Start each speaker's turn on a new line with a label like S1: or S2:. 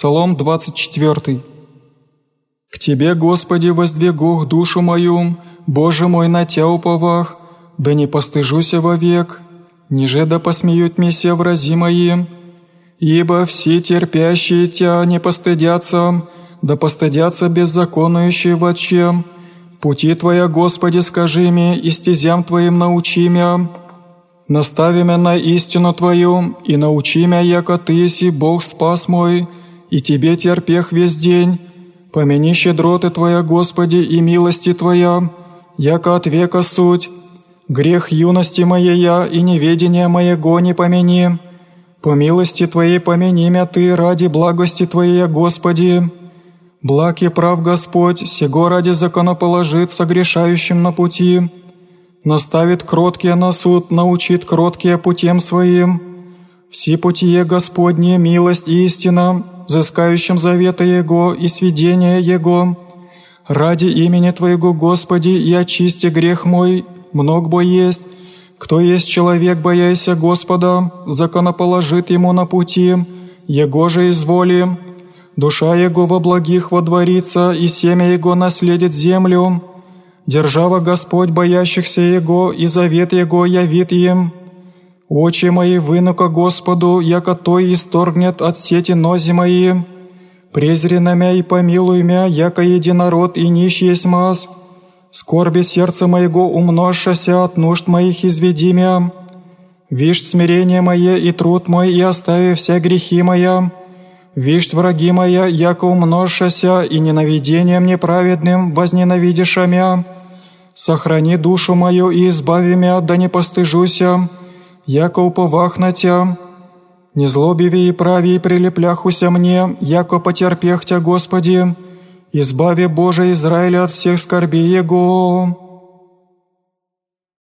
S1: Псалом 24. «К Тебе, Господи, воздвигух душу мою, Боже мой, на Тя уповах, да не постыжуся вовек, ниже да посмеют меся врази мои, ибо все терпящие Тя не постыдятся, да постыдятся беззаконующие в отче. Пути Твоя, Господи, скажи мне, и стезям Твоим научи меня. Настави меня на истину Твою, и научи меня, яко Ты еси Бог спас мой, и Тебе терпех весь день. Помяни щедроты Твоя, Господи, и милости Твоя, яко от века суть. Грех юности моей я и неведение моего не помяни. По милости Твоей помяни мя Ты ради благости Твоей, Господи. Благ и прав Господь, сего ради законоположит грешающим на пути. Наставит кроткие на суд, научит кроткие путем своим. Все путие Господне милость и истина, взыскающим завета Его и сведения Его. Ради имени Твоего, Господи, и очисти грех мой, мног бо есть. Кто есть человек, бояйся Господа, законоположит ему на пути, Его же изволи. Душа Его во благих водворится, и семя Его наследит землю. Держава Господь боящихся Его, и завет Его явит им. Очи мои вынука Господу, яко Той исторгнет от сети нози мои. Презри на мя и помилуй мя, яко единород и нищ есть маз. Скорби сердца моего умножшася от нужд моих изведи мя. Вишь смирение мое и труд мой, и остави все грехи моя. Вишь враги моя, яко умножшася, и ненавидением неправедным возненавидиша мя. Сохрани душу мою и избави мя, да не постыжуся, яко уповах на Тя. Не злобиви и прави и прилепляхуся мне, яко потерпех Тя, Господи, избави Боже Израиля от всех скорбей Его.